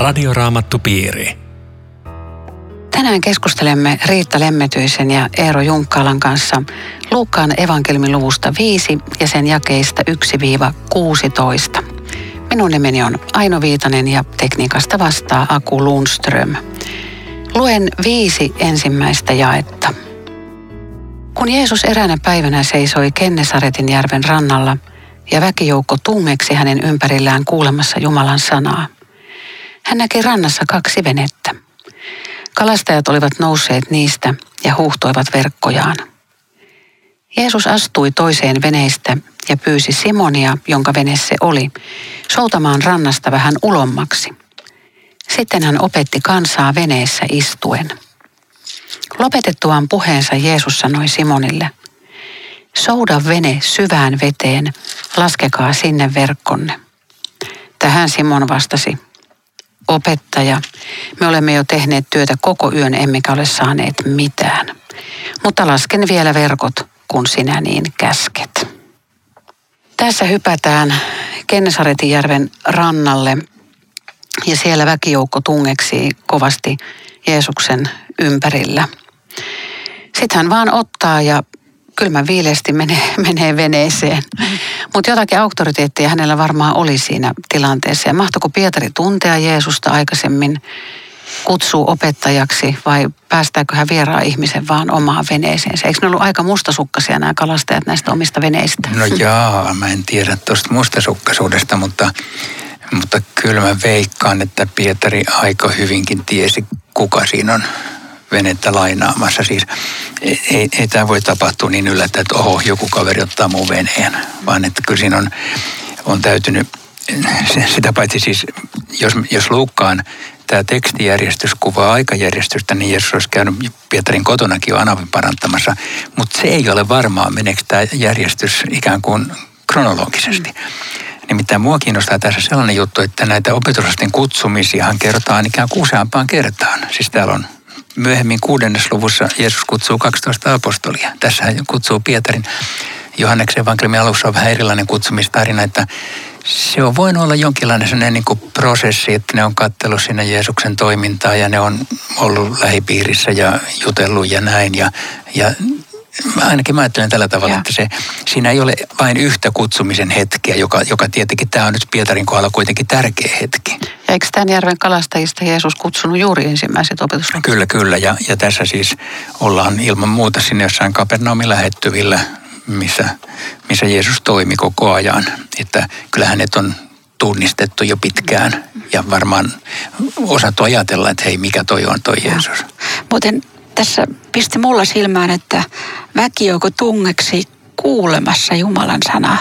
Radioraamattupiiri. Tänään keskustelemme Riitta Lemmetyisen ja Eero Junkkaalan kanssa Luukkaan evankelmin luvusta 5 ja sen jakeista 1-16. Minun nimeni on Aino Viitanen ja tekniikasta vastaa Aku Lundström. Luen viisi ensimmäistä jaetta. Kun Jeesus eräänä päivänä seisoi Kennesaretin järven rannalla ja väkijoukko tungeksi hänen ympärillään kuulemassa Jumalan sanaa, hän näki rannassa kaksi venettä. Kalastajat olivat nousseet niistä ja huuhtoivat verkkojaan. Jeesus astui toiseen veneistä ja pyysi Simonia, jonka vene se oli, soutamaan rannasta vähän ulommaksi. Sitten hän opetti kansaa veneessä istuen. Lopetettuaan puheensa Jeesus sanoi Simonille, souda vene syvään veteen, laskekaa sinne verkkonne. Tähän Simon vastasi, opettaja, me olemme jo tehneet työtä koko yön, emmekä ole saaneet mitään. Mutta lasken vielä verkot, kun sinä niin käsket. Tässä hypätään Kennesaretinjärven rannalle ja siellä väkijoukko tungeksi kovasti Jeesuksen ympärillä. Sitten hän vaan ottaa ja kylmän viileästi menee, menee veneeseen. Mutta jotakin auktoriteettia hänellä varmaan oli siinä tilanteessa. Ja mahtoiko Pietari tuntea Jeesusta aikaisemmin, kutsuu opettajaksi vai päästääkö hän vieraan ihmisen vaan omaan veneeseensä? Eikö ne ollut aika mustasukkaisia nämä kalastajat näistä omista veneistä? No jaa, mä en tiedä tuosta mustasukkaisuudesta, mutta, mutta kyllä mä veikkaan, että Pietari aika hyvinkin tiesi, kuka siinä on venettä lainaamassa. Siis ei, ei, ei tämä voi tapahtua niin yllättäen, että oho, joku kaveri ottaa mun veneen, vaan että kyllä siinä on, on täytynyt, sitä paitsi siis, jos, jos Luukkaan tämä tekstijärjestys kuvaa aikajärjestystä, niin Jeesus olisi käynyt Pietarin kotonakin jo Anavin parantamassa. Mutta se ei ole varmaa, meneekö tämä järjestys ikään kuin kronologisesti. Nimittäin mua kiinnostaa tässä sellainen juttu, että näitä opetuslasten kutsumisiahan kerrotaan ikään kuin useampaan kertaan. Siis täällä on myöhemmin kuudennes luvussa Jeesus kutsuu 12 apostolia. Tässä hän kutsuu Pietarin. Johanneksen evankeliumin alussa on vähän erilainen kutsumistarina, että se on voinut olla jonkinlainen sellainen niin kuin prosessi, että ne on katsellut sinne Jeesuksen toimintaa ja ne on ollut lähipiirissä ja jutellut ja näin. Ja, ja ainakin mä ajattelen tällä tavalla, ja. että se, siinä ei ole vain yhtä kutsumisen hetkeä, joka, joka tietenkin tämä on nyt Pietarin kohdalla kuitenkin tärkeä hetki. Eikö tämän järven kalastajista Jeesus kutsunut juuri ensimmäiset opetuslapset? Kyllä, kyllä. Ja, ja tässä siis ollaan ilman muuta sinne jossain Kapernaumin lähettyvillä, missä, missä Jeesus toimi koko ajan. Että kyllä hänet on tunnistettu jo pitkään ja varmaan osattu ajatella, että hei, mikä toi on toi Jeesus. Muuten tässä pisti mulla silmään, että väkijoukko tungeksi kuulemassa Jumalan sanaa.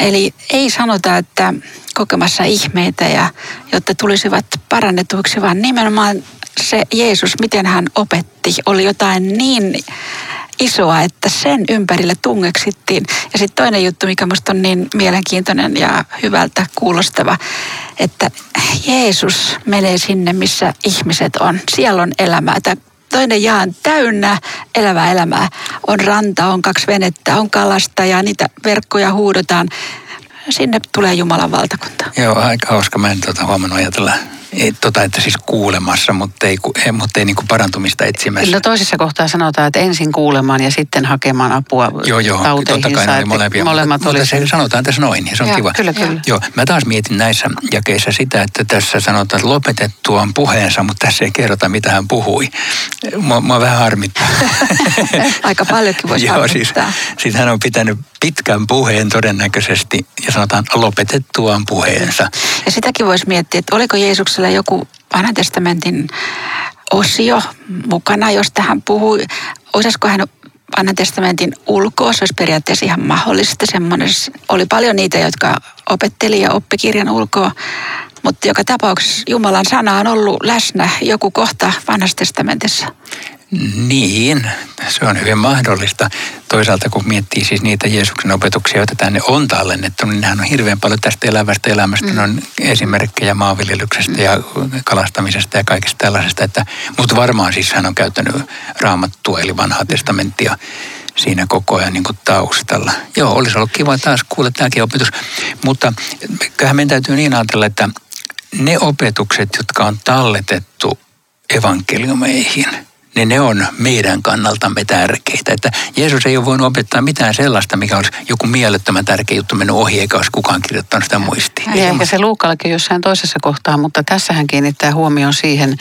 Eli ei sanota, että kokemassa ihmeitä ja jotta tulisivat parannetuiksi, vaan nimenomaan se Jeesus, miten hän opetti, oli jotain niin isoa, että sen ympärille tungeksittiin. Ja sitten toinen juttu, mikä musta on niin mielenkiintoinen ja hyvältä kuulostava, että Jeesus menee sinne, missä ihmiset on. Siellä on elämää. Että toinen jaan täynnä elävää elämää. On ranta, on kaksi venettä, on kalasta ja niitä verkkoja huudotaan. Sinne tulee Jumalan valtakunta. Joo, aika hauska. Mä en tuota huomannut ajatella ei, tota, että siis kuulemassa, mutta ei, mutta ei niin kuin parantumista etsimässä. No toisessa kohtaa sanotaan, että ensin kuulemaan ja sitten hakemaan apua Joo, joo, totta kai ne oli molempia. Molemmat mutta, oli... mutta se sanotaan tässä noin ja se on Joo, kiva. kyllä, kyllä. Joo, mä taas mietin näissä jakeissa sitä, että tässä sanotaan, että lopetettuaan puheensa, mutta tässä ei kerrota, mitä hän puhui. Mua, mua vähän harmittaa. Aika paljonkin voisi Joo, siis, harmittaa. siis hän on pitänyt pitkän puheen todennäköisesti ja sanotaan lopetettuaan puheensa. Ja sitäkin voisi miettiä, että oliko Jeesuksella joku vanhan testamentin osio mukana, josta hän puhui. Osaisiko hän vanhan testamentin ulkoa, se olisi periaatteessa ihan mahdollista. Semmoinen, oli paljon niitä, jotka opetteli ja oppi kirjan ulkoa. Mutta joka tapauksessa Jumalan sana on ollut läsnä joku kohta vanhassa testamentissa. Niin, se on hyvin mahdollista. Toisaalta kun miettii siis niitä Jeesuksen opetuksia, joita tänne on tallennettu, niin nehän on hirveän paljon tästä elävästä elämästä. Mm. Ne on esimerkkejä maanviljelyksestä ja kalastamisesta ja kaikesta tällaisesta. Että, mutta varmaan siis hän on käyttänyt raamattua eli vanhaa testamenttia siinä koko ajan niin taustalla. Joo, olisi ollut kiva taas kuulla tämäkin opetus. Mutta kyllähän meidän täytyy niin ajatella, että ne opetukset, jotka on talletettu evankeliumeihin, niin ne on meidän kannaltamme tärkeitä. Että Jeesus ei ole voinut opettaa mitään sellaista, mikä olisi joku mielettömän tärkeä juttu mennyt ohi, eikä olisi kukaan kirjoittanut sitä muistiin. Ja ehkä se Luukallakin jossain toisessa kohtaa, mutta tässä hän kiinnittää huomioon siihen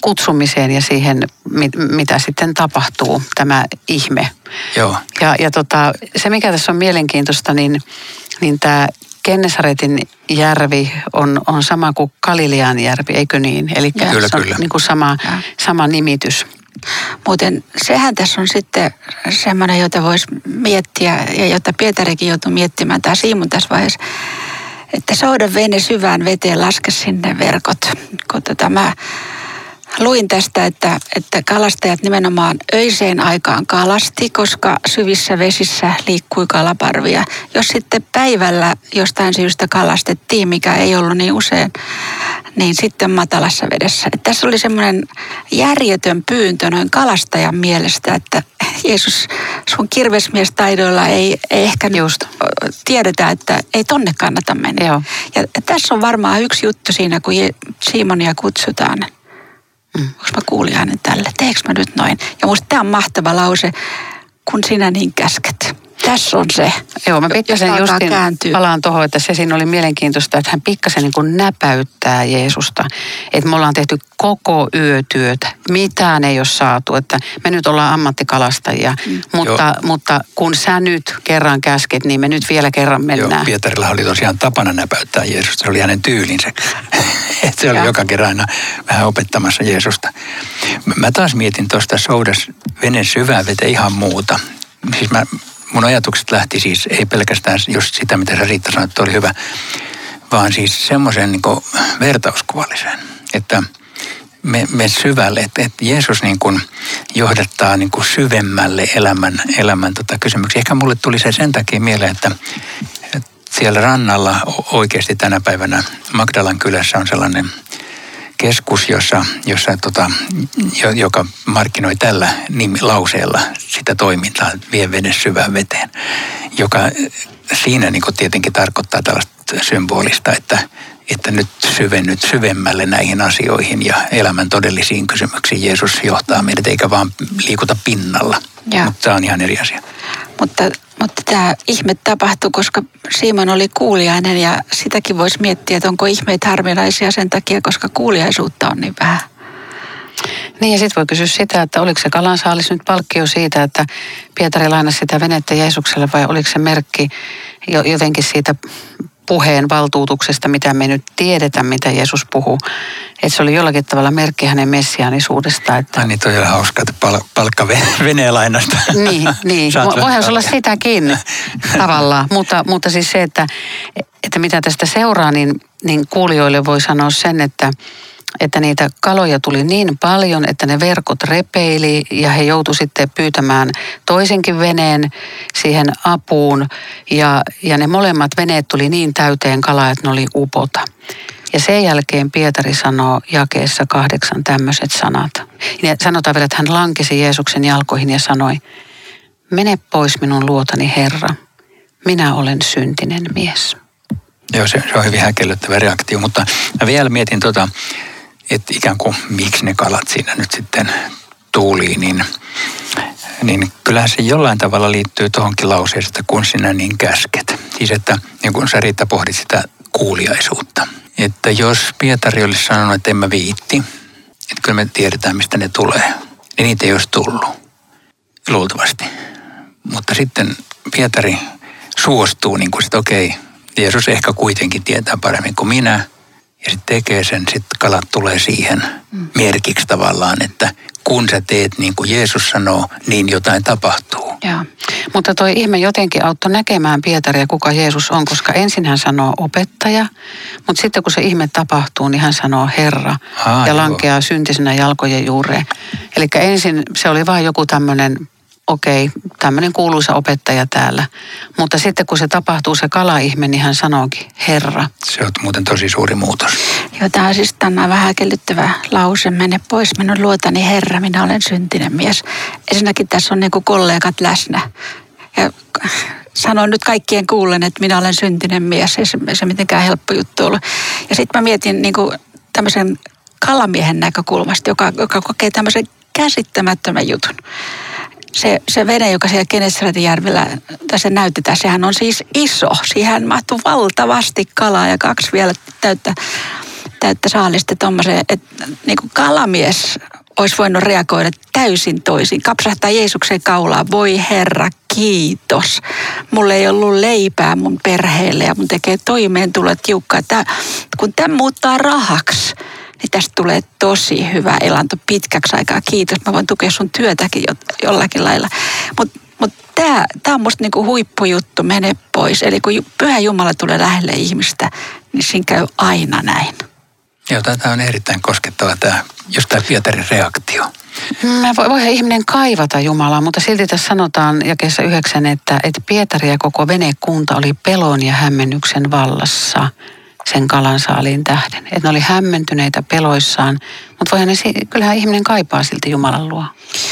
kutsumiseen ja siihen, mit, mitä sitten tapahtuu, tämä ihme. Joo. Ja, ja tota, se, mikä tässä on mielenkiintoista, niin, niin tämä Kennesaretin järvi on, on sama kuin Kalilian järvi, eikö niin? Eli kyllä, se on kyllä. Niin kuin sama, sama nimitys. Muuten sehän tässä on sitten semmoinen, jota voisi miettiä ja jota Pietarikin joutui miettimään, tämä Simon tässä vaiheessa, että souda vene syvään veteen, laske sinne verkot. Kun tota mä luin tästä, että, että kalastajat nimenomaan öiseen aikaan kalasti, koska syvissä vesissä liikkui kalaparvia. Jos sitten päivällä jostain syystä kalastettiin, mikä ei ollut niin usein, niin sitten matalassa vedessä. Että tässä oli semmoinen järjetön pyyntö noin kalastajan mielestä, että Jeesus, sun kirvesmiestaidoilla ei, ei ehkä Just. tiedetä, että ei tonne kannata mennä. Joo. Ja tässä on varmaan yksi juttu siinä, kun Simonia kutsutaan. Onko mä kuulijainen tälle? Teekö mä nyt noin? Ja musta tämä on mahtava lause, kun sinä niin käsket. Tässä on se. Joo, mä pikkasen justin palaan tuohon, että se siinä oli mielenkiintoista, että hän pikkasen niin kuin näpäyttää Jeesusta. Että me ollaan tehty koko yötyötä. Mitään ei ole saatu, että me nyt ollaan ammattikalastajia. Mm. Mutta, mutta kun sä nyt kerran käsket, niin me nyt vielä kerran mennään. Joo, Pietarilla oli tosiaan tapana näpäyttää Jeesusta. Se oli hänen tyylinsä. että se oli ja. joka kerran aina vähän opettamassa Jeesusta. Mä taas mietin tuosta soudas vene syvään veteen ihan muuta. Siis mä mun ajatukset lähti siis ei pelkästään just sitä, mitä sä Riitta sanoit, että oli hyvä, vaan siis semmoisen niin vertauskuvalliseen, että me, me syvälle, että, että Jeesus niin kuin johdattaa niin kuin syvemmälle elämän, elämän tota kysymyksiä. Ehkä mulle tuli se sen takia mieleen, että siellä rannalla oikeasti tänä päivänä Magdalan kylässä on sellainen keskus, jossa, jossa tota, joka markkinoi tällä lauseella sitä toimintaa, vie vene syvään veteen, joka siinä niin tietenkin tarkoittaa tällaista symbolista, että, että nyt syvennyt syvemmälle näihin asioihin ja elämän todellisiin kysymyksiin Jeesus johtaa meidät, eikä vaan liikuta pinnalla. Ja. Mutta tämä on ihan eri asia. Mutta mutta tämä ihme tapahtui, koska Simon oli kuuliainen ja sitäkin voisi miettiä, että onko ihmeet harvinaisia sen takia, koska kuuliaisuutta on niin vähän. Niin ja sitten voi kysyä sitä, että oliko se kalansaalis nyt palkkio siitä, että Pietari lainasi sitä venettä Jeesukselle vai oliko se merkki jotenkin siitä puheen valtuutuksesta, mitä me nyt tiedetä, mitä Jeesus puhuu. Että se oli jollakin tavalla merkki hänen messiaanisuudesta. Että... Ai niin, toi on hauska, että pal- palkka veneenlainasta. Niin, niin. voihan se olla sitäkin tavallaan. Mutta, mutta siis se, että, että mitä tästä seuraa, niin, niin kuulijoille voi sanoa sen, että että niitä kaloja tuli niin paljon, että ne verkot repeili ja he joutu sitten pyytämään toisenkin veneen siihen apuun. Ja, ja ne molemmat veneet tuli niin täyteen kalaa, että ne oli upota. Ja sen jälkeen Pietari sanoo jakeessa kahdeksan tämmöiset sanat. Ja sanotaan vielä, että hän lankesi Jeesuksen jalkoihin ja sanoi, mene pois minun luotani Herra, minä olen syntinen mies. Joo, se, se on hyvin häkellyttävä reaktio, mutta mä vielä mietin tota, että ikään kuin miksi ne kalat siinä nyt sitten tuuliin, niin, niin kyllähän se jollain tavalla liittyy tuohonkin lauseeseen, että kun sinä niin käsket. Siis että niin kun sä Riitta pohdit sitä kuuliaisuutta. Että jos Pietari olisi sanonut, että en mä viitti, että kyllä me tiedetään mistä ne tulee, niin niitä ei olisi tullut. Luultavasti. Mutta sitten Pietari suostuu niin kuin, että okei, Jeesus ehkä kuitenkin tietää paremmin kuin minä – ja sitten tekee sen, sitten kalat tulee siihen mm. merkiksi tavallaan, että kun sä teet niin kuin Jeesus sanoo, niin jotain tapahtuu. Ja. Mutta toi ihme jotenkin auttoi näkemään Pietaria, kuka Jeesus on, koska ensin hän sanoo opettaja, mutta sitten kun se ihme tapahtuu, niin hän sanoo Herra Aa, ja lankeaa joo. syntisenä jalkojen juureen. Eli ensin se oli vain joku tämmöinen okei, tämmöinen kuuluisa opettaja täällä. Mutta sitten kun se tapahtuu se kalaihme, niin hän sanookin, Herra. Se on muuten tosi suuri muutos. Joo, tämä on siis tämä vähän kellyttävä lause. Mene pois minun luotani, Herra, minä olen syntinen mies. Ensinnäkin tässä on niin kuin kollegat läsnä. Ja sanoin nyt kaikkien kuullen, että minä olen syntinen mies. Ei se, se mitenkään helppo juttu ollut. Ja sitten mä mietin niin kuin tämmöisen kalamiehen näkökulmasta, joka, joka kokee tämmöisen käsittämättömän jutun. Se, se vene, joka siellä Genesaretin järvellä tässä näytetään, sehän on siis iso. Siihen mahtuu valtavasti kalaa ja kaksi vielä täyttä, täyttä saalista tuommoiseen, että niin kuin kalamies olisi voinut reagoida täysin toisin. Kapsahtaa Jeesuksen kaulaa, voi Herra, kiitos. Mulle ei ollut leipää mun perheelle ja mun tekee toimeentulo tiukkaa. Tää, kun tämä muuttaa rahaksi, niin tästä tulee tosi hyvä elanto pitkäksi aikaa. Kiitos, mä voin tukea sun työtäkin jo, jollakin lailla. Mutta mut tämä tää on musta niinku huippujuttu, mene pois. Eli kun Pyhä Jumala tulee lähelle ihmistä, niin siinä käy aina näin. Joo, tämä on erittäin koskettava tämä, just tämä Pietarin reaktio. Mä voihan ihminen kaivata Jumalaa, mutta silti tässä sanotaan jakeessa yhdeksän, että, että Pietari ja koko venekunta oli pelon ja hämmennyksen vallassa sen kalansaaliin tähden. Että ne oli hämmentyneitä peloissaan, mutta voihan ne, kyllähän ihminen kaipaa silti Jumalan luo.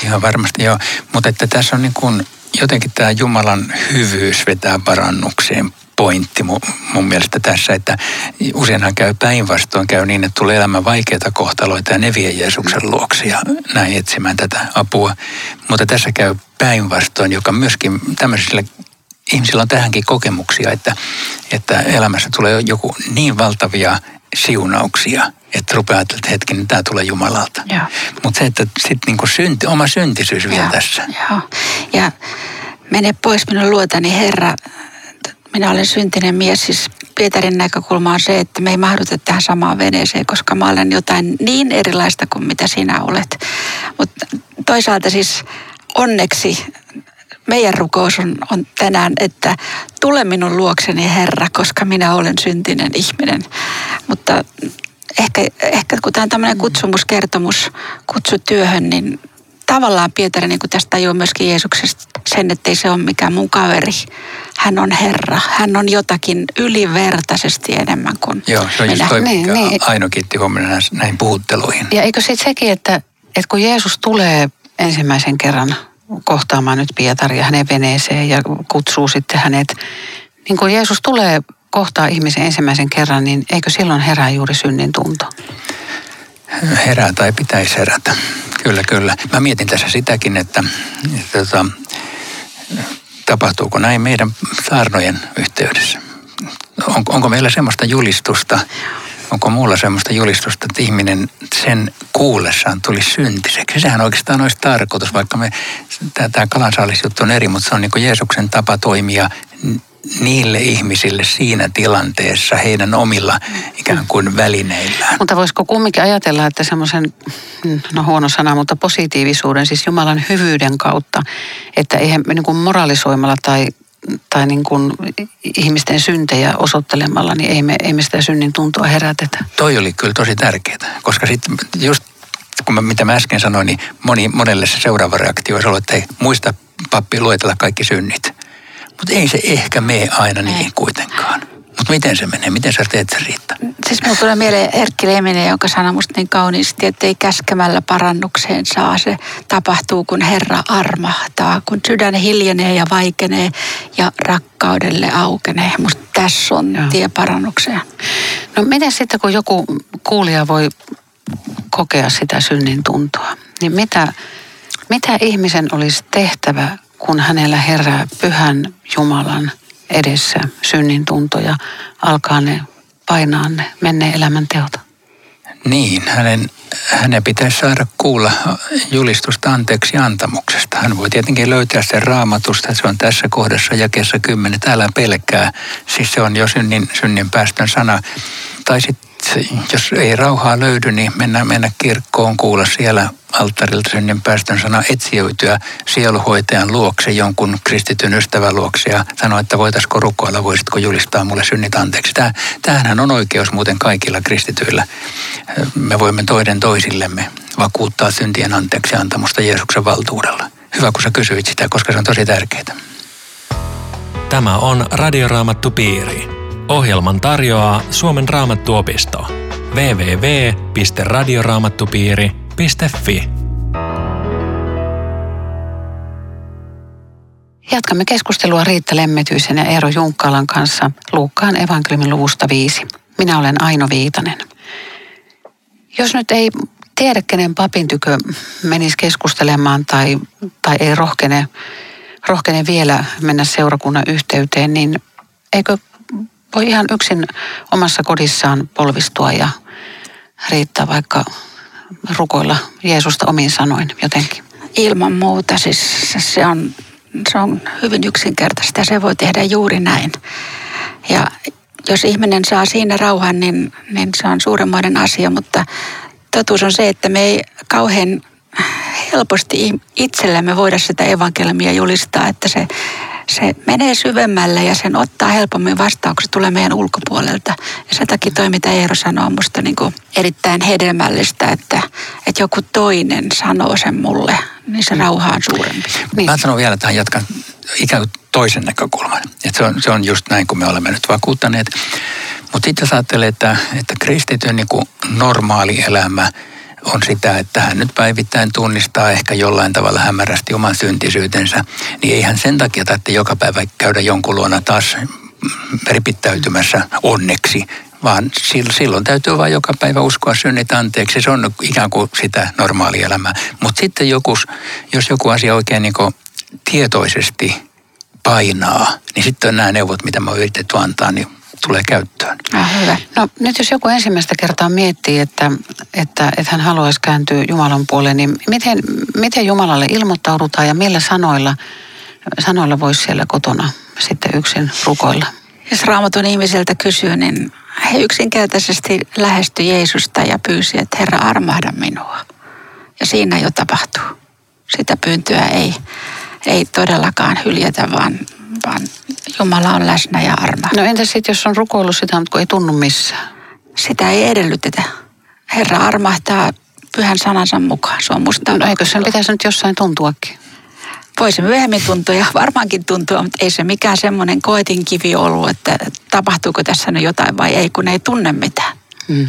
Ihan varmasti joo, mutta että tässä on niin kuin jotenkin tämä Jumalan hyvyys vetää parannukseen pointti mun, mun mielestä tässä, että useinhan käy päinvastoin, käy niin, että tulee elämän vaikeita kohtaloita ja ne vie Jeesuksen luoksi ja näin etsimään tätä apua. Mutta tässä käy päinvastoin, joka myöskin tämmöisillä ihmisillä on tähänkin kokemuksia, että, että elämässä tulee joku niin valtavia siunauksia, että rupeaa että hetkinen, niin tämä tulee Jumalalta. Mutta se, että sitten niinku synti, oma syntisyys vielä tässä. Joo. Ja mene pois minun luotani, Herra, minä olen syntinen mies, siis Pietarin näkökulma on se, että me ei mahduta tähän samaan veneeseen, koska mä olen jotain niin erilaista kuin mitä sinä olet. Mutta toisaalta siis onneksi meidän rukous on, on tänään, että tule minun luokseni Herra, koska minä olen syntinen ihminen. Mutta ehkä, ehkä kun tämä on tämmöinen kutsumuskertomus, kutsu työhön, niin tavallaan Pietari niin tästä tajuu myöskin Jeesuksesta sen, että ei se ole mikään mun kaveri. Hän on Herra. Hän on jotakin ylivertaisesti enemmän kuin Joo, se on just toi, niin, niin. Aino kiitti huomenna näihin puhutteluihin. Ja eikö sitten sekin, että, että kun Jeesus tulee ensimmäisen kerran kohtaamaan nyt Pietaria hänen veneeseen ja kutsuu sitten hänet, niin kun Jeesus tulee kohtaa ihmisen ensimmäisen kerran, niin eikö silloin herää juuri synnin tunto? Herää tai pitäisi herätä. Kyllä, kyllä. Mä mietin tässä sitäkin, että, että tota, tapahtuuko näin meidän saarnojen yhteydessä. On, onko meillä semmoista julistusta, onko muulla semmoista julistusta, että ihminen sen kuullessaan tuli syntiseksi. Sehän oikeastaan olisi tarkoitus, vaikka me, tämä kalansaalisjuttu on eri, mutta se on niin Jeesuksen tapa toimia niille ihmisille siinä tilanteessa heidän omilla ikään kuin välineillään. Mutta voisiko kumminkin ajatella, että semmoisen, no huono sana, mutta positiivisuuden, siis Jumalan hyvyyden kautta, että eihän niin kuin moralisoimalla tai tai niin kuin ihmisten syntejä osoittelemalla, niin ei me, ei me sitä synnin tuntua herätetä. Toi oli kyllä tosi tärkeää, koska sitten just kun mä, mitä mä äsken sanoin, niin moni, monelle se seuraava reaktio olisi ollut, että ei muista pappi luetella kaikki synnit. Mutta ei se ehkä mene aina niin ei. kuitenkaan. Mutta miten se menee? Miten sä teet se riittää? Siis mulla tulee mieleen Erkki Leminen, joka sanoi musta niin kauniisti, että ei käskemällä parannukseen saa. Se tapahtuu, kun Herra armahtaa, kun sydän hiljenee ja vaikenee ja rakkaudelle aukenee. Musta tässä on Joo. tie parannukseen. No miten sitten, kun joku kuulija voi kokea sitä synnin tuntoa, niin mitä, mitä ihmisen olisi tehtävä kun hänellä herää pyhän Jumalan edessä synnin tuntoja, alkaa ne painaa ne menneen elämän teota. Niin, hänen, hänen pitäisi saada kuulla julistusta anteeksi antamuksesta. Hän voi tietenkin löytää sen raamatusta, se on tässä kohdassa jakeessa kymmenen. Täällä pelkää, siis se on jo synnin, synnin päästön sana. Tai sitten jos ei rauhaa löydy, niin mennä, mennä kirkkoon, kuulla siellä alttarilta synnin päästön sana etsiöityä sieluhoitajan luokse, jonkun kristityn ystävän luokse ja sanoa, että voitaisiko rukoilla, voisitko julistaa mulle synnit anteeksi. Tämä, tämähän on oikeus muuten kaikilla kristityillä. Me voimme toinen toisillemme vakuuttaa syntien anteeksi antamusta Jeesuksen valtuudella. Hyvä, kun sä kysyit sitä, koska se on tosi tärkeää. Tämä on Radioraamattu Piiri. Ohjelman tarjoaa Suomen raamattuopisto. www.radioraamattupiiri.fi Jatkamme keskustelua Riitta Lemmetyisen ja Eero Junkkalan kanssa Luukkaan evankeliumin luvusta viisi. Minä olen Aino Viitanen. Jos nyt ei tiedä, kenen papin tykö menisi keskustelemaan tai, tai ei rohkene, rohkene vielä mennä seurakunnan yhteyteen, niin eikö voi ihan yksin omassa kodissaan polvistua ja riittää vaikka rukoilla Jeesusta omiin sanoin jotenkin? Ilman muuta, siis se on, se on hyvin yksinkertaista se voi tehdä juuri näin. Ja jos ihminen saa siinä rauhan, niin, niin se on suuremmoinen asia, mutta totuus on se, että me ei kauhean helposti itsellämme voida sitä evankeliumia julistaa, että se, se menee syvemmälle ja sen ottaa helpommin vastaan, kun se tulee meidän ulkopuolelta. Ja sen takia toi, mitä Eero sanoo, on musta niin kuin erittäin hedelmällistä, että, että joku toinen sanoo sen mulle, niin se rauha on suurempi. Niin. Mä sanon vielä tähän jatkan ikään kuin toisen näkökulman. Että se, on, se on just näin, kun me olemme nyt vakuuttaneet. Mutta sitten jos ajattelee, että, että kristityn niin normaali elämä on sitä, että hän nyt päivittäin tunnistaa ehkä jollain tavalla hämärästi oman syntisyytensä, niin ei hän sen takia että joka päivä käydä jonkun luona taas ripittäytymässä onneksi, vaan silloin täytyy vain joka päivä uskoa synnit anteeksi. Se on ikään kuin sitä normaalielämää. Mutta sitten joku, jos joku asia oikein niin tietoisesti painaa, niin sitten on nämä neuvot, mitä mä oon yritetty antaa, niin tulee käyttöön. Ah, hyvä. No nyt jos joku ensimmäistä kertaa miettii, että, että, että hän haluaisi kääntyä Jumalan puoleen, niin miten, miten Jumalalle ilmoittaudutaan ja millä sanoilla, sanoilla voisi siellä kotona sitten yksin rukoilla? Jos raamatun ihmiseltä kysyy, niin he yksinkertaisesti lähestyi Jeesusta ja pyysi, että Herra armahda minua. Ja siinä jo tapahtuu. Sitä pyyntöä ei, ei todellakaan hyljätä, vaan, vaan Jumala on läsnä ja arma. No entä sitten, jos on rukoillut sitä, mutta kun ei tunnu missään? Sitä ei edellytetä. Herra armahtaa pyhän sanansa mukaan. Se on musta... No eikö sen pitäisi nyt jossain tuntuakin? Voisi myöhemmin tuntua ja varmaankin tuntua, mutta ei se mikään semmoinen koetinkivi ollut, että tapahtuuko tässä nyt jotain vai ei, kun ei tunne mitään. Hmm.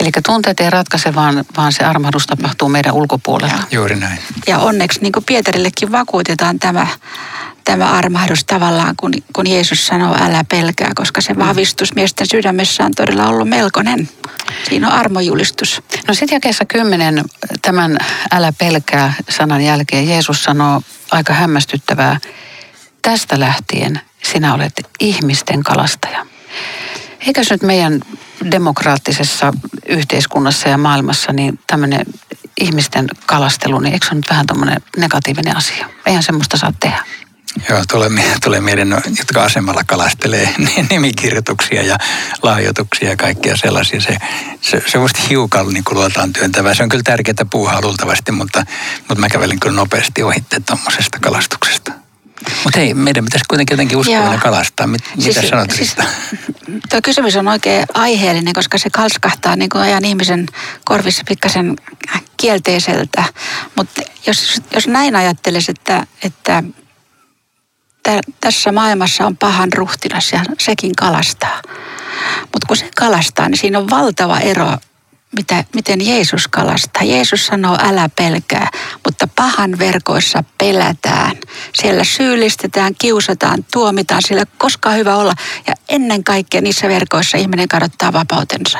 Eli tunteet ei ratkaise, vaan, vaan se armahdus tapahtuu meidän ulkopuolella. Ja. Juuri näin. Ja onneksi niin kuin Pietarillekin vakuutetaan tämä, tämä armahdus tavallaan, kun, kun Jeesus sanoo älä pelkää, koska se vahvistus miesten sydämessä on todella ollut melkoinen. Siinä on armojulistus. No sitten jakeessa kymmenen tämän älä pelkää sanan jälkeen Jeesus sanoo aika hämmästyttävää. Tästä lähtien sinä olet ihmisten kalastaja. Eikös nyt meidän demokraattisessa yhteiskunnassa ja maailmassa niin tämmöinen ihmisten kalastelu, niin eikö se nyt vähän tämmöinen negatiivinen asia? Eihän semmoista saa tehdä. Joo, tulee, tulee mieleen, jotka asemalla kalastelee nimikirjoituksia ja lahjoituksia ja kaikkia sellaisia. Se, se, se musta hiukan niin luotaan työntävää. Se on kyllä tärkeää puuhaa luultavasti, mutta, mutta mä kävelin kyllä nopeasti ohitte tuommoisesta kalastuksesta. Mutta hei, meidän pitäisi kuitenkin jotenkin uskollinen kalastaa. Mit, siis, mitä sanot siis, Tuo kysymys on oikein aiheellinen, koska se kalskahtaa niin kuin ajan ihmisen korvissa pikkasen kielteiseltä. Mutta jos, jos näin ajattelisi, että, että tässä maailmassa on pahan ruhtinas ja sekin kalastaa. Mutta kun se kalastaa, niin siinä on valtava ero mitä, miten Jeesus kalastaa. Jeesus sanoo, älä pelkää, mutta pahan verkoissa pelätään. Siellä syyllistetään, kiusataan, tuomitaan, sillä koskaan hyvä olla. Ja ennen kaikkea niissä verkoissa ihminen kadottaa vapautensa.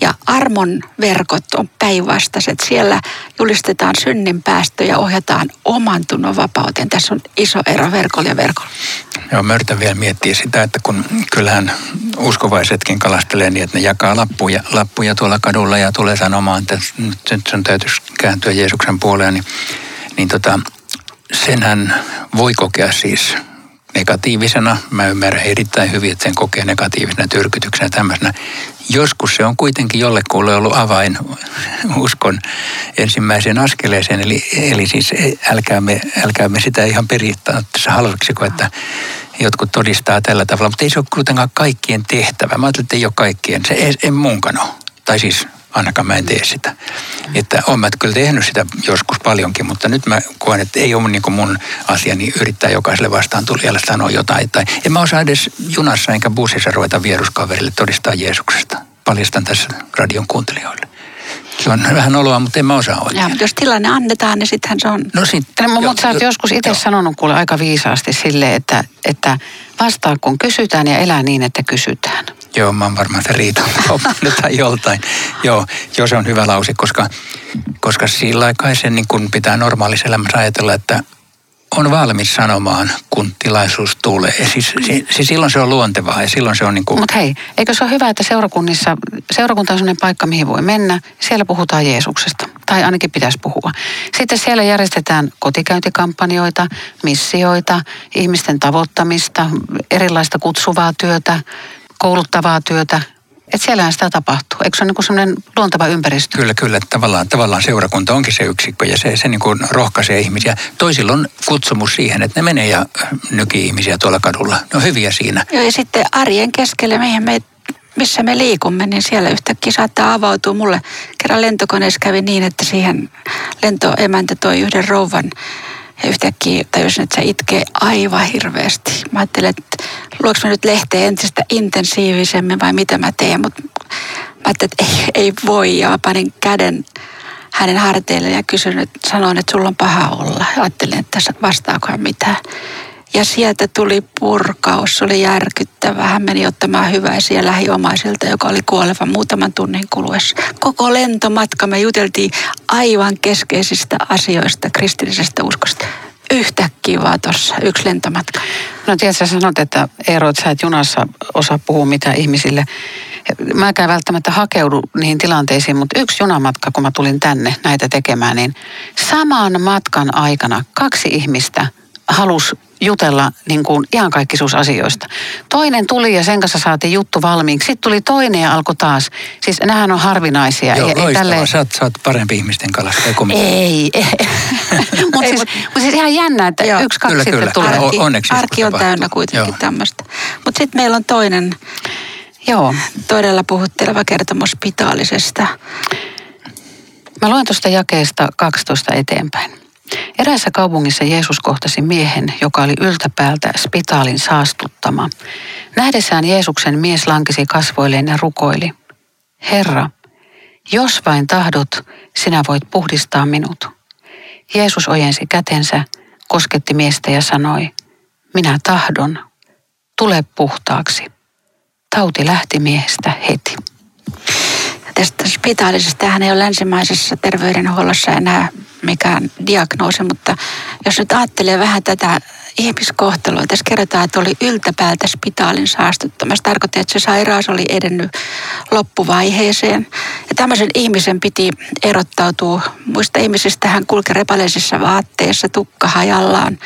Ja armon verkot on päinvastaiset. Siellä julistetaan synnin päästö ja ohjataan oman tunnon vapauteen. Tässä on iso ero verkolla ja verkolla. Joo, mä yritän vielä miettiä sitä, että kun kyllähän uskovaisetkin kalastelee niin, että ne jakaa lappuja, lappuja tuolla kadulla ja tulee sanomaan, että nyt sen täytyisi kääntyä Jeesuksen puoleen, niin, niin tota, senhän voi kokea siis negatiivisena. Mä ymmärrän erittäin hyvin, että sen kokee negatiivisena tyrkytyksenä tämmöisenä. Joskus se on kuitenkin jollekulle ollut avain uskon ensimmäiseen askeleeseen. Eli, eli siis älkäämme, älkäämme sitä ihan tässä halveksiko, että jotkut todistaa tällä tavalla. Mutta ei se ole kuitenkaan kaikkien tehtävä. Mä ajattelin, että ei ole kaikkien. Se ei, munkaan ole. Tai siis ainakaan mä en tee sitä. Että olen mä kyllä tehnyt sitä joskus paljonkin, mutta nyt mä koen, että ei ole niin mun asiani yrittää jokaiselle vastaan tulijalle sanoa jotain. Tai en mä osaa edes junassa enkä bussissa ruveta vieruskaverille todistaa Jeesuksesta. Paljastan tässä radion kuuntelijoille. Se on vähän oloa, mutta en mä osaa oikein. Ja jos tilanne annetaan, niin sittenhän se on. No sitten. Mutta sä oot joskus itse sanonut kuule aika viisaasti sille, että, että vastaa kun kysytään ja elää niin, että kysytään. Joo, mä oon varmaan se riita tai joltain. Joo, joo, se on hyvä lause, koska, koska sillä aikaa sen niin kun pitää normaalissa elämässä ajatella, että on valmis sanomaan, kun tilaisuus tulee. Ja siis, siis silloin se on luontevaa ja silloin se on niin kuin... Mutta hei, eikö se ole hyvä, että seurakunnissa, seurakunta on sellainen paikka, mihin voi mennä. Siellä puhutaan Jeesuksesta, tai ainakin pitäisi puhua. Sitten siellä järjestetään kotikäyntikampanjoita, missioita, ihmisten tavoittamista, erilaista kutsuvaa työtä, kouluttavaa työtä, että siellähän sitä tapahtuu. Eikö se ole niin semmoinen luonteva ympäristö? Kyllä, kyllä. Tavallaan, tavallaan seurakunta onkin se yksikkö ja se, se niin kuin rohkaisee ihmisiä. Toisilla on kutsumus siihen, että ne menee ja nyki ihmisiä tuolla kadulla. Ne on hyviä siinä. Joo, ja sitten arjen keskelle, mihin me, missä me liikumme, niin siellä yhtäkkiä saattaa avautua. Mulle kerran lentokoneessa kävi niin, että siihen lentoemäntä toi yhden rouvan ja yhtäkkiä tajusin, että se itkee aivan hirveästi. Mä ajattelin, että luoks mä nyt lehteä entistä intensiivisemmin vai mitä mä teen. Mutta mä ajattelin, että ei, ei voi. Ja mä panin käden hänen harteille ja kysyin, että sanoin, että sulla on paha olla. Ja ajattelin, että vastaako hän mitään. Ja sieltä tuli purkaus, se oli järkyttävä. Hän meni ottamaan hyväisiä lähiomaisilta, joka oli kuoleva muutaman tunnin kuluessa. Koko lentomatka me juteltiin aivan keskeisistä asioista kristillisestä uskosta. Yhtäkkiä vaan tuossa yksi lentomatka. No tiedät, sä sanot, että Eero, että sä et junassa osaa puhua mitä ihmisille. Mä en välttämättä hakeudu niihin tilanteisiin, mutta yksi junamatka, kun mä tulin tänne näitä tekemään, niin saman matkan aikana kaksi ihmistä halusi jutella niin kuin iankaikkisuusasioista. Toinen tuli ja sen kanssa saatiin juttu valmiiksi. Sitten tuli toinen ja alkoi taas. Siis nämähän on harvinaisia. Joo, ei, ei tälle... sä, oot, sä oot parempi ihmisten kalastaja kuin Ei, ei. mutta siis, mut siis ihan jännä, että Joo, yksi, kaksi kyllä, sitten kyllä. tulee. Arki, Onneksi arki on täynnä kuitenkin tämmöistä. Mutta sitten meillä on toinen Joo. todella puhutteleva kertomus pitaalisesta. Mä luen tuosta jakeesta 12 eteenpäin. Eräässä kaupungissa Jeesus kohtasi miehen, joka oli yltäpäältä spitaalin saastuttama. Nähdessään Jeesuksen mies lankesi kasvoilleen ja rukoili. Herra, jos vain tahdot, sinä voit puhdistaa minut. Jeesus ojensi kätensä, kosketti miestä ja sanoi, minä tahdon, tule puhtaaksi. Tauti lähti miehestä heti. Tästä spitaalisesta hän ei ole länsimaisessa terveydenhuollossa enää mikään diagnoosi, mutta jos nyt ajattelee vähän tätä ihmiskohtelua, tässä kerrotaan, että oli yltäpäältä spitaalin saastuttamassa. Tarkoittaa, että se sairaus oli edennyt loppuvaiheeseen. Ja tämmöisen ihmisen piti erottautua. Muista ihmisistä hän kulki repaleisissa vaatteissa, tukka hajallaan,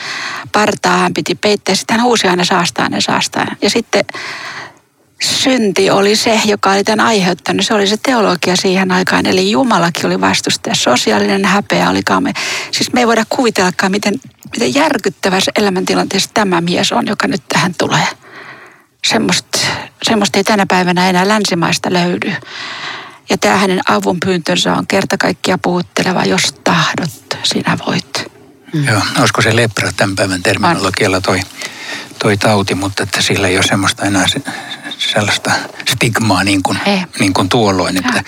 partaa hän piti peittää. Sitten hän huusi aina saastaa ja saastaa. Ja sitten synti oli se, joka oli tämän aiheuttanut. Se oli se teologia siihen aikaan. Eli Jumalakin oli vastustaja. Sosiaalinen häpeä oli me. Siis me ei voida kuvitellakaan, miten, miten järkyttävässä elämäntilanteessa tämä mies on, joka nyt tähän tulee. Semmoista, semmoista ei tänä päivänä enää länsimaista löydy. Ja tämä hänen avunpyyntönsä on kerta kaikkia puhutteleva, jos tahdot, sinä voit. Mm. Joo, olisiko se lepra tämän päivän terminologialla toi, toi tauti, mutta että sillä ei ole semmoista enää sellaista stigmaa niin kuin, niin kuin tuolloin. Että,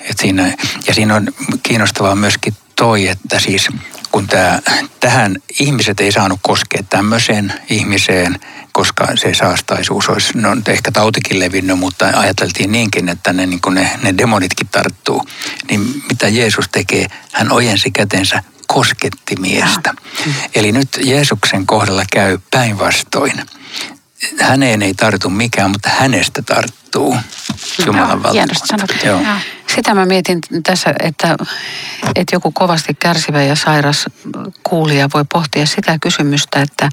että siinä, ja siinä on kiinnostavaa myöskin toi, että siis kun tämä, tähän ihmiset ei saanut koskea tämmöiseen ihmiseen, koska se saastaisuus olisi, no ehkä tautikin levinnyt, mutta ajateltiin niinkin, että ne, niin ne, ne demonitkin tarttuu. Niin mitä Jeesus tekee? Hän ojensi kätensä kosketti miestä. Eli nyt Jeesuksen kohdalla käy päinvastoin häneen ei tartu mikään, mutta hänestä tarttuu Jumalan valtakunta. Joo. Sitä mä mietin tässä, että, että joku kovasti kärsivä ja sairas kuulija voi pohtia sitä kysymystä, että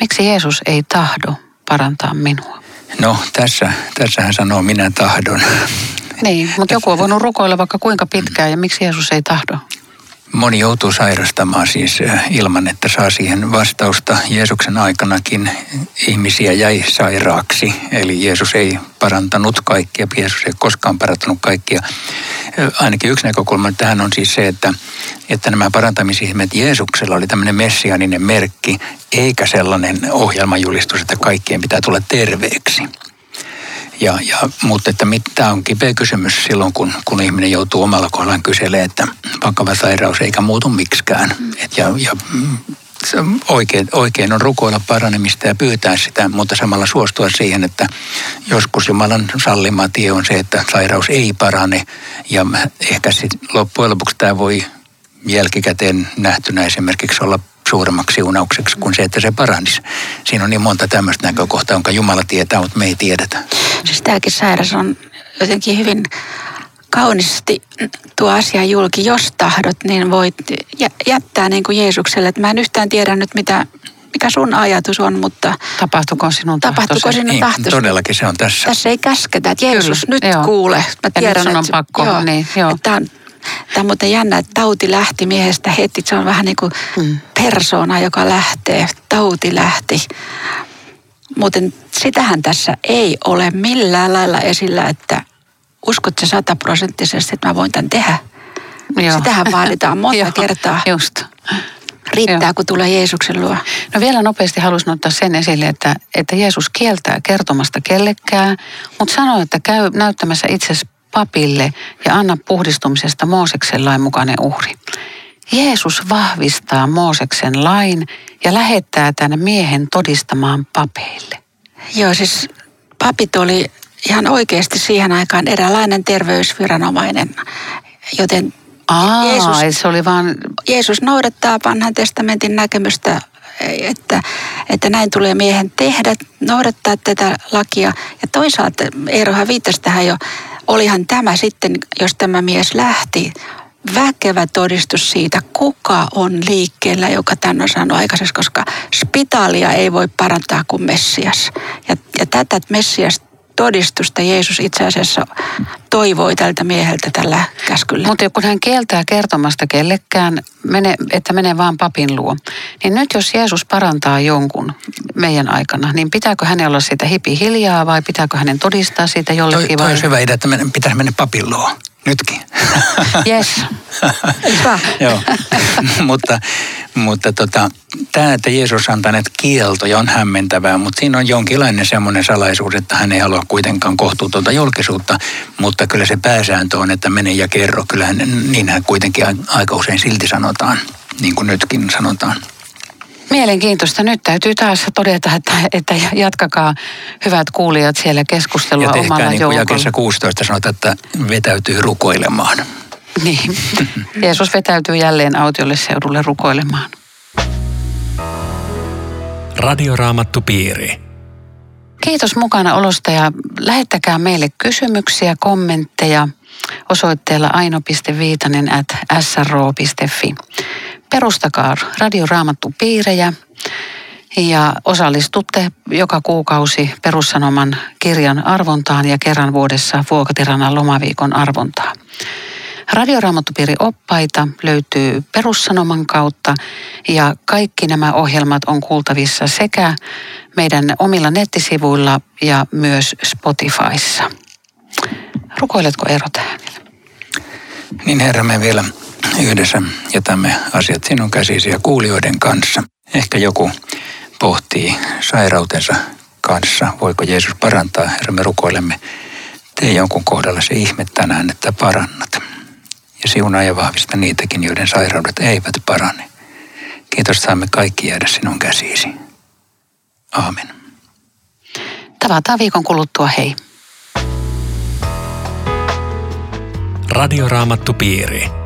miksi Jeesus ei tahdo parantaa minua? No tässä, tässä hän sanoo minä tahdon. Niin, mutta joku on voinut rukoilla vaikka kuinka pitkään ja miksi Jeesus ei tahdo? Moni joutuu sairastamaan siis ilman, että saa siihen vastausta. Jeesuksen aikanakin ihmisiä jäi sairaaksi, eli Jeesus ei parantanut kaikkia, Jeesus ei koskaan parantanut kaikkia. Ainakin yksi näkökulma tähän on siis se, että, että nämä parantamisihmeet Jeesuksella oli tämmöinen messianinen merkki, eikä sellainen ohjelmajulistus, että kaikkien pitää tulla terveeksi. Ja, ja, mutta että tämä on kipeä kysymys silloin, kun, kun ihminen joutuu omalla kohdallaan kyselemään, että vakava sairaus eikä muutu miksikään. Et ja, ja oikein, oikein on rukoilla paranemista ja pyytää sitä, mutta samalla suostua siihen, että joskus Jumalan sallima tie on se, että sairaus ei parane. Ja ehkä sitten loppujen lopuksi tämä voi jälkikäteen nähtynä esimerkiksi olla suuremmaksi siunaukseksi kuin se, että se paranisi. Siinä on niin monta tämmöistä näkökohtaa, jonka Jumala tietää, mutta me ei tiedetä. Siis tämäkin sairaus on jotenkin hyvin kauniisti tuo asia julki. Jos tahdot, niin voit jättää niin kuin Jeesukselle. Että mä en yhtään tiedä nyt, mitä, mikä sun ajatus on, mutta... Tapahtuuko sinun tahtosi? Tapahtuko sinun niin, tahtosi? Todellakin se on tässä. Tässä ei käsketä, että Jeesus Kyllä, nyt joo. kuule. Mä tiedän, ja nyt on pakko. Joo, niin, joo. Että on, Tämä on muuten jännä, että tauti lähti miehestä heti. Se on vähän niin kuin mm. persona, joka lähtee. Tauti lähti. Muuten sitähän tässä ei ole millään lailla esillä, että uskot se sataprosenttisesti, että mä voin tämän tehdä. Joo. Sitähän vaaditaan monta Joo, kertaa. Just. Riittää, Joo. kun tulee Jeesuksen luo. No vielä nopeasti halusin ottaa sen esille, että, että Jeesus kieltää kertomasta kellekään, mutta sanoo, että käy näyttämässä itsesi papille ja anna puhdistumisesta Mooseksen lain mukainen uhri. Jeesus vahvistaa Mooseksen lain ja lähettää tänne miehen todistamaan papeille. Joo, siis papit oli ihan oikeasti siihen aikaan eräänlainen terveysviranomainen, joten Aa, Jeesus, se oli vaan... Jeesus noudattaa vanhan testamentin näkemystä, että, että näin tulee miehen tehdä, noudattaa tätä lakia. Ja toisaalta, Eerohan viittasi tähän jo, olihan tämä sitten, jos tämä mies lähti, väkevä todistus siitä, kuka on liikkeellä, joka tämän on saanut aikaiseksi, koska spitaalia ei voi parantaa kuin Messias. Ja, ja tätä Messias todistusta Jeesus itse asiassa toivoi tältä mieheltä tällä käskyllä. Mutta kun hän kieltää kertomasta kellekään, mene, että menee vaan papin luo, niin nyt jos Jeesus parantaa jonkun meidän aikana, niin pitääkö hänen olla siitä hipi hiljaa vai pitääkö hänen todistaa siitä jollekin? Toi, toi vai? on hyvä idea, että pitäisi mennä papin luo. Nytkin. Yes. Joo, mutta, mutta tota, tämä, että Jeesus antaa näitä kieltoja on hämmentävää, mutta siinä on jonkinlainen semmoinen salaisuus, että hän ei halua kuitenkaan kohtuutonta julkisuutta, mutta kyllä se pääsääntö on, että mene ja kerro. Kyllähän niinhän kuitenkin aika usein silti sanotaan, niin kuin nytkin sanotaan. Mielenkiintoista. Nyt täytyy taas todeta, että, että jatkakaa hyvät kuulijat siellä keskustelua ja omalla niin kuin jakessa 16 sanotaan, että vetäytyy rukoilemaan. Niin. Jeesus vetäytyy jälleen autiolle seudulle rukoilemaan. Radioraamattu piiri. Kiitos mukana olosta ja lähettäkää meille kysymyksiä, kommentteja osoitteella aino.viitanen at sro.fi perustakaa radioraamattu piirejä ja osallistutte joka kuukausi perussanoman kirjan arvontaan ja kerran vuodessa Vuokatirana lomaviikon arvontaan. Radioraamattupiiri oppaita löytyy perussanoman kautta ja kaikki nämä ohjelmat on kuultavissa sekä meidän omilla nettisivuilla ja myös Spotifyssa. Rukoiletko Eero tähän? Niin herra, me vielä yhdessä jätämme asiat sinun käsisi ja kuulijoiden kanssa. Ehkä joku pohtii sairautensa kanssa, voiko Jeesus parantaa. Herra, me rukoilemme, tee jonkun kohdalla se ihme tänään, että parannat. Ja siunaa ja vahvista niitäkin, joiden sairaudet eivät parane. Kiitos, saamme kaikki jäädä sinun käsisi. Aamen. Tavataan viikon kuluttua, hei. Radioraamattupiiri